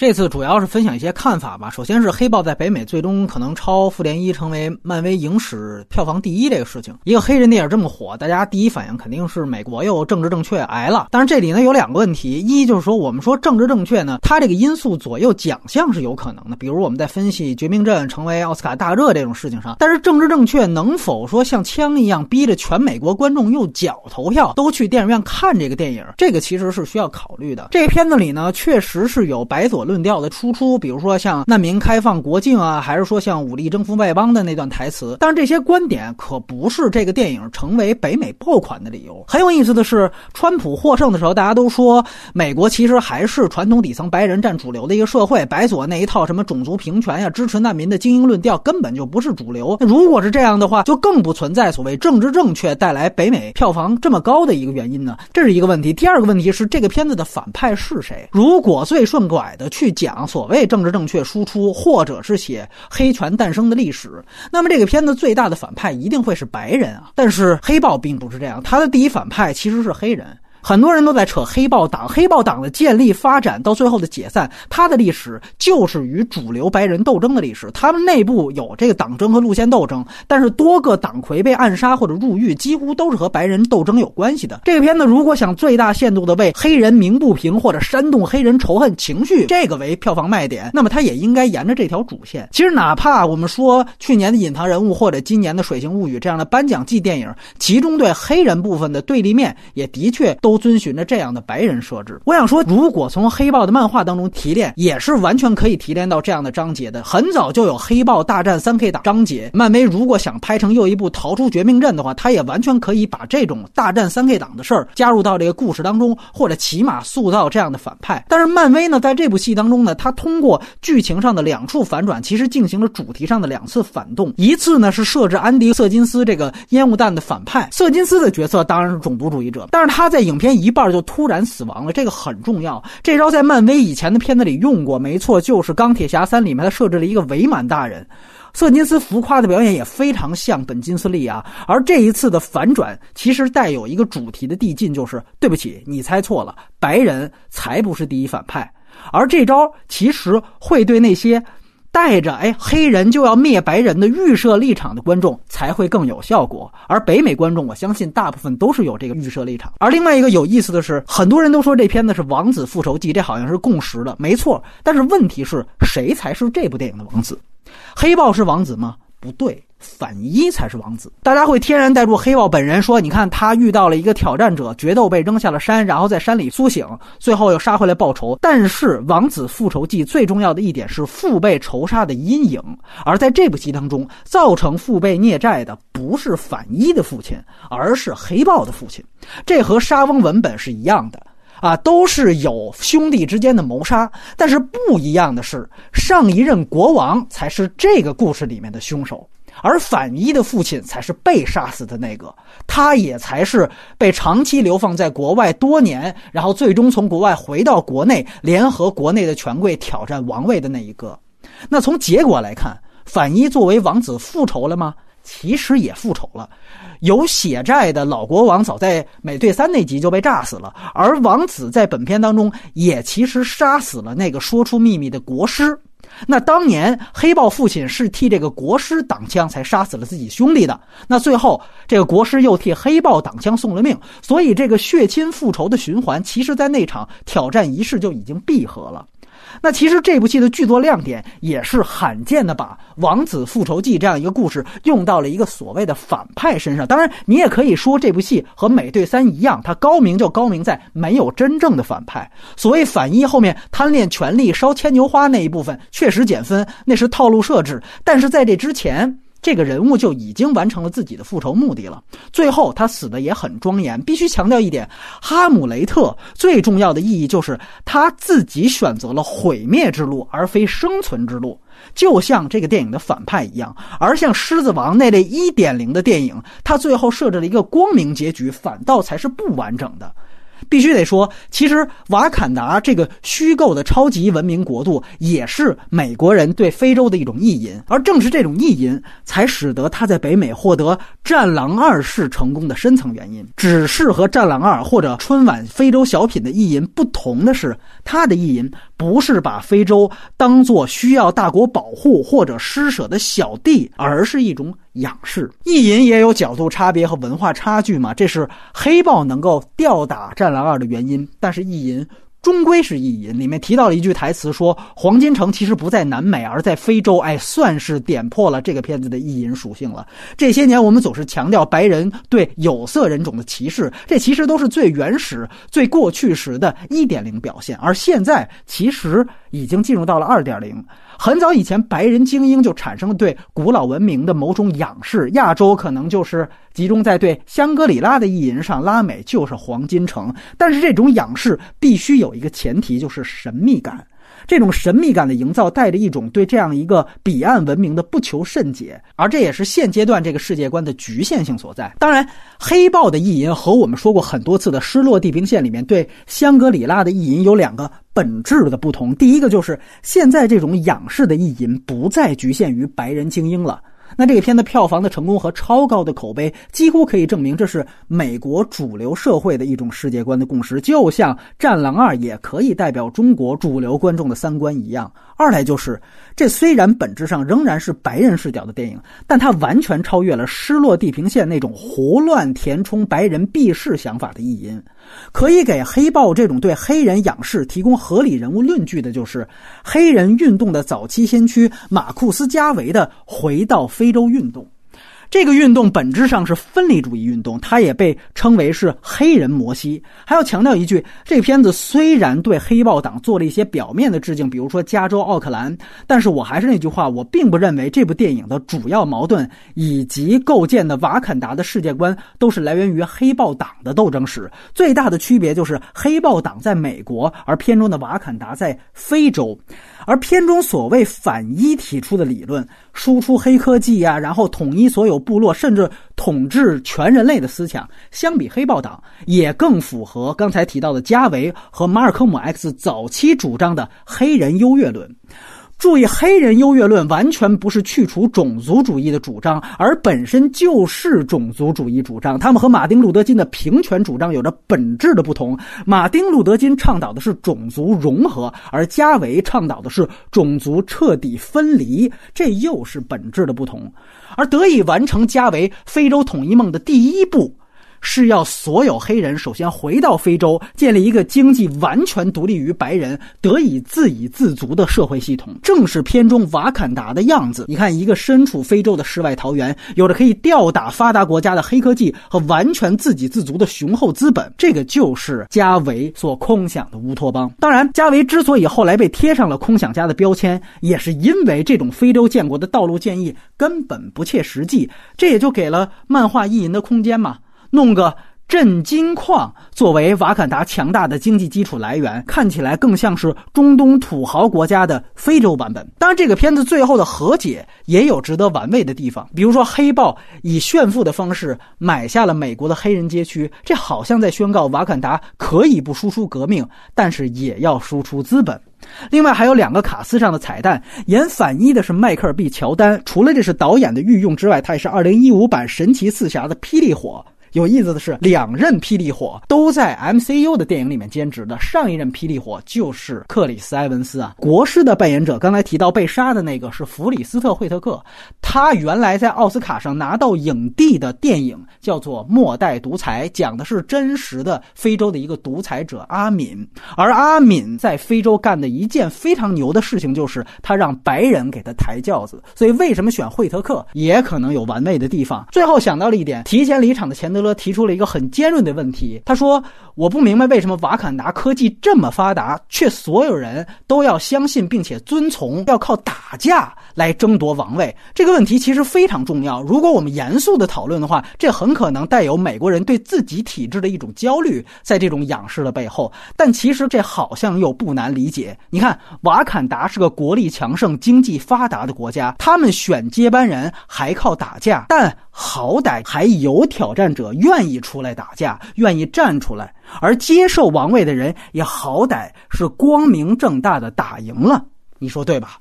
这次主要是分享一些看法吧。首先是黑豹在北美最终可能超复联一，成为漫威影史票房第一这个事情。一个黑人电影这么火，大家第一反应肯定是美国又政治正确挨了。但是这里呢有两个问题，一就是说我们说政治正确呢，它这个因素左右奖项是有可能的。比如我们在分析《绝命镇》成为奥斯卡大热这种事情上，但是政治正确能否说像枪一样逼着全美国观众用脚投票都去电影院看这个电影？这个其实是需要考虑的。这片子里呢确实是有白左。论调的输出，比如说像难民开放国境啊，还是说像武力征服外邦的那段台词。但是这些观点可不是这个电影成为北美爆款的理由。很有意思的是，川普获胜的时候，大家都说美国其实还是传统底层白人占主流的一个社会，白左那一套什么种族平权呀、支持难民的精英论调根本就不是主流。那如果是这样的话，就更不存在所谓政治正确带来北美票房这么高的一个原因呢？这是一个问题。第二个问题是，这个片子的反派是谁？如果最顺拐的去。讲所谓政治正确输出，或者是写黑权诞生的历史，那么这个片子最大的反派一定会是白人啊。但是黑豹并不是这样，他的第一反派其实是黑人。很多人都在扯黑豹党，黑豹党的建立、发展到最后的解散，它的历史就是与主流白人斗争的历史。他们内部有这个党争和路线斗争，但是多个党魁被暗杀或者入狱，几乎都是和白人斗争有关系的。这个片子如果想最大限度的为黑人鸣不平或者煽动黑人仇恨情绪，这个为票房卖点，那么它也应该沿着这条主线。其实，哪怕我们说去年的隐藏人物或者今年的水形物语这样的颁奖季电影，其中对黑人部分的对立面也的确都。都遵循着这样的白人设置。我想说，如果从黑豹的漫画当中提炼，也是完全可以提炼到这样的章节的。很早就有黑豹大战三 K 党章节。漫威如果想拍成又一部逃出绝命镇的话，他也完全可以把这种大战三 K 党的事儿加入到这个故事当中，或者起码塑造这样的反派。但是漫威呢，在这部戏当中呢，他通过剧情上的两处反转，其实进行了主题上的两次反动。一次呢是设置安迪·瑟金斯这个烟雾弹的反派，瑟金斯的角色当然是种族主义者，但是他在影片一半就突然死亡了，这个很重要。这招在漫威以前的片子里用过，没错，就是《钢铁侠三》里面他设置了一个伪满大人。瑟金斯浮夸的表演也非常像本金斯利啊。而这一次的反转其实带有一个主题的递进，就是对不起，你猜错了，白人才不是第一反派。而这招其实会对那些。带着哎黑人就要灭白人的预设立场的观众才会更有效果，而北美观众我相信大部分都是有这个预设立场。而另外一个有意思的是，很多人都说这片子是王子复仇记，这好像是共识的，没错。但是问题是谁才是这部电影的王子？黑豹是王子吗？不对。反一才是王子，大家会天然带入黑豹本人，说：“你看他遇到了一个挑战者，决斗被扔下了山，然后在山里苏醒，最后又杀回来报仇。”但是《王子复仇记》最重要的一点是父辈仇杀的阴影，而在这部戏当中，造成父辈孽债的不是反一的父亲，而是黑豹的父亲。这和沙翁文本是一样的啊，都是有兄弟之间的谋杀，但是不一样的是，上一任国王才是这个故事里面的凶手。而反一的父亲才是被杀死的那个，他也才是被长期流放在国外多年，然后最终从国外回到国内，联合国内的权贵挑战王位的那一个。那从结果来看，反一作为王子复仇了吗？其实也复仇了。有血债的老国王早在美队三那集就被炸死了，而王子在本片当中也其实杀死了那个说出秘密的国师。那当年黑豹父亲是替这个国师挡枪，才杀死了自己兄弟的。那最后这个国师又替黑豹挡枪送了命，所以这个血亲复仇的循环，其实在那场挑战仪式就已经闭合了。那其实这部戏的剧作亮点也是罕见的把《王子复仇记》这样一个故事用到了一个所谓的反派身上。当然，你也可以说这部戏和《美队三》一样，它高明就高明在没有真正的反派。所谓反一后面贪恋权力、烧牵牛花那一部分确实减分，那是套路设置。但是在这之前。这个人物就已经完成了自己的复仇目的了。最后他死的也很庄严。必须强调一点，哈姆雷特最重要的意义就是他自己选择了毁灭之路，而非生存之路。就像这个电影的反派一样，而像《狮子王》那类一点零的电影，它最后设置了一个光明结局，反倒才是不完整的。必须得说，其实瓦坎达这个虚构的超级文明国度，也是美国人对非洲的一种意淫，而正是这种意淫，才使得他在北美获得《战狼二》式成功的深层原因。只是和《战狼二》或者春晚非洲小品的意淫不同的是，他的意淫不是把非洲当做需要大国保护或者施舍的小弟，而是一种。仰视意淫也有角度差别和文化差距嘛，这是黑豹能够吊打《战狼二》的原因。但是意淫终归是意淫，里面提到了一句台词，说黄金城其实不在南美，而在非洲。哎，算是点破了这个片子的意淫属性了。这些年我们总是强调白人对有色人种的歧视，这其实都是最原始、最过去时的一点零表现，而现在其实已经进入到了二点零。很早以前，白人精英就产生了对古老文明的某种仰视。亚洲可能就是集中在对香格里拉的意淫上，拉美就是黄金城。但是这种仰视必须有一个前提，就是神秘感。这种神秘感的营造，带着一种对这样一个彼岸文明的不求甚解，而这也是现阶段这个世界观的局限性所在。当然，黑豹的意淫和我们说过很多次的《失落地平线》里面对香格里拉的意淫有两个本质的不同。第一个就是现在这种仰视的意淫不再局限于白人精英了。那这个片的票房的成功和超高的口碑，几乎可以证明这是美国主流社会的一种世界观的共识，就像《战狼二》也可以代表中国主流观众的三观一样。二来就是，这虽然本质上仍然是白人视角的电影，但它完全超越了《失落地平线》那种胡乱填充白人避世想法的意淫。可以给黑豹这种对黑人仰视提供合理人物论据的，就是黑人运动的早期先驱马库斯·加维的“回到非洲”运动。这个运动本质上是分离主义运动，它也被称为是黑人摩西。还要强调一句，这片子虽然对黑豹党做了一些表面的致敬，比如说加州奥克兰，但是我还是那句话，我并不认为这部电影的主要矛盾以及构建的瓦坎达的世界观都是来源于黑豹党的斗争史。最大的区别就是黑豹党在美国，而片中的瓦坎达在非洲。而片中所谓反一提出的理论，输出黑科技呀，然后统一所有部落，甚至统治全人类的思想，相比黑豹党，也更符合刚才提到的加维和马尔科姆 X 早期主张的黑人优越论。注意，黑人优越论完全不是去除种族主义的主张，而本身就是种族主义主张。他们和马丁·路德·金的平权主张有着本质的不同。马丁·路德·金倡导的是种族融合，而加维倡导的是种族彻底分离，这又是本质的不同。而得以完成加维非洲统一梦的第一步。是要所有黑人首先回到非洲，建立一个经济完全独立于白人、得以自给自足的社会系统，正是片中瓦坎达的样子。你看，一个身处非洲的世外桃源，有着可以吊打发达国家的黑科技和完全自给自足的雄厚资本，这个就是加维所空想的乌托邦。当然，加维之所以后来被贴上了空想家的标签，也是因为这种非洲建国的道路建议根本不切实际，这也就给了漫画意淫的空间嘛。弄个镇金矿作为瓦坎达强大的经济基础来源，看起来更像是中东土豪国家的非洲版本。当然，这个片子最后的和解也有值得玩味的地方，比如说黑豹以炫富的方式买下了美国的黑人街区，这好像在宣告瓦坎达可以不输出革命，但是也要输出资本。另外还有两个卡司上的彩蛋，演反一的是迈克尔 ·B· 乔丹，除了这是导演的御用之外，他也是2015版神奇四侠的霹雳火。有意思的是，两任霹雳火都在 MCU 的电影里面兼职的。上一任霹雳火就是克里斯·埃文斯啊，国师的扮演者。刚才提到被杀的那个是弗里斯特·惠特克，他原来在奥斯卡上拿到影帝的电影叫做《末代独裁》，讲的是真实的非洲的一个独裁者阿敏。而阿敏在非洲干的一件非常牛的事情，就是他让白人给他抬轿子。所以为什么选惠特克，也可能有玩味的地方。最后想到了一点，提前离场的钱德。勒提出了一个很尖锐的问题，他说：“我不明白为什么瓦坎达科技这么发达，却所有人都要相信并且遵从，要靠打架来争夺王位。”这个问题其实非常重要。如果我们严肃的讨论的话，这很可能带有美国人对自己体制的一种焦虑，在这种仰视的背后。但其实这好像又不难理解。你看，瓦坎达是个国力强盛、经济发达的国家，他们选接班人还靠打架，但。好歹还有挑战者愿意出来打架，愿意站出来，而接受王位的人也好歹是光明正大的打赢了。你说对吧？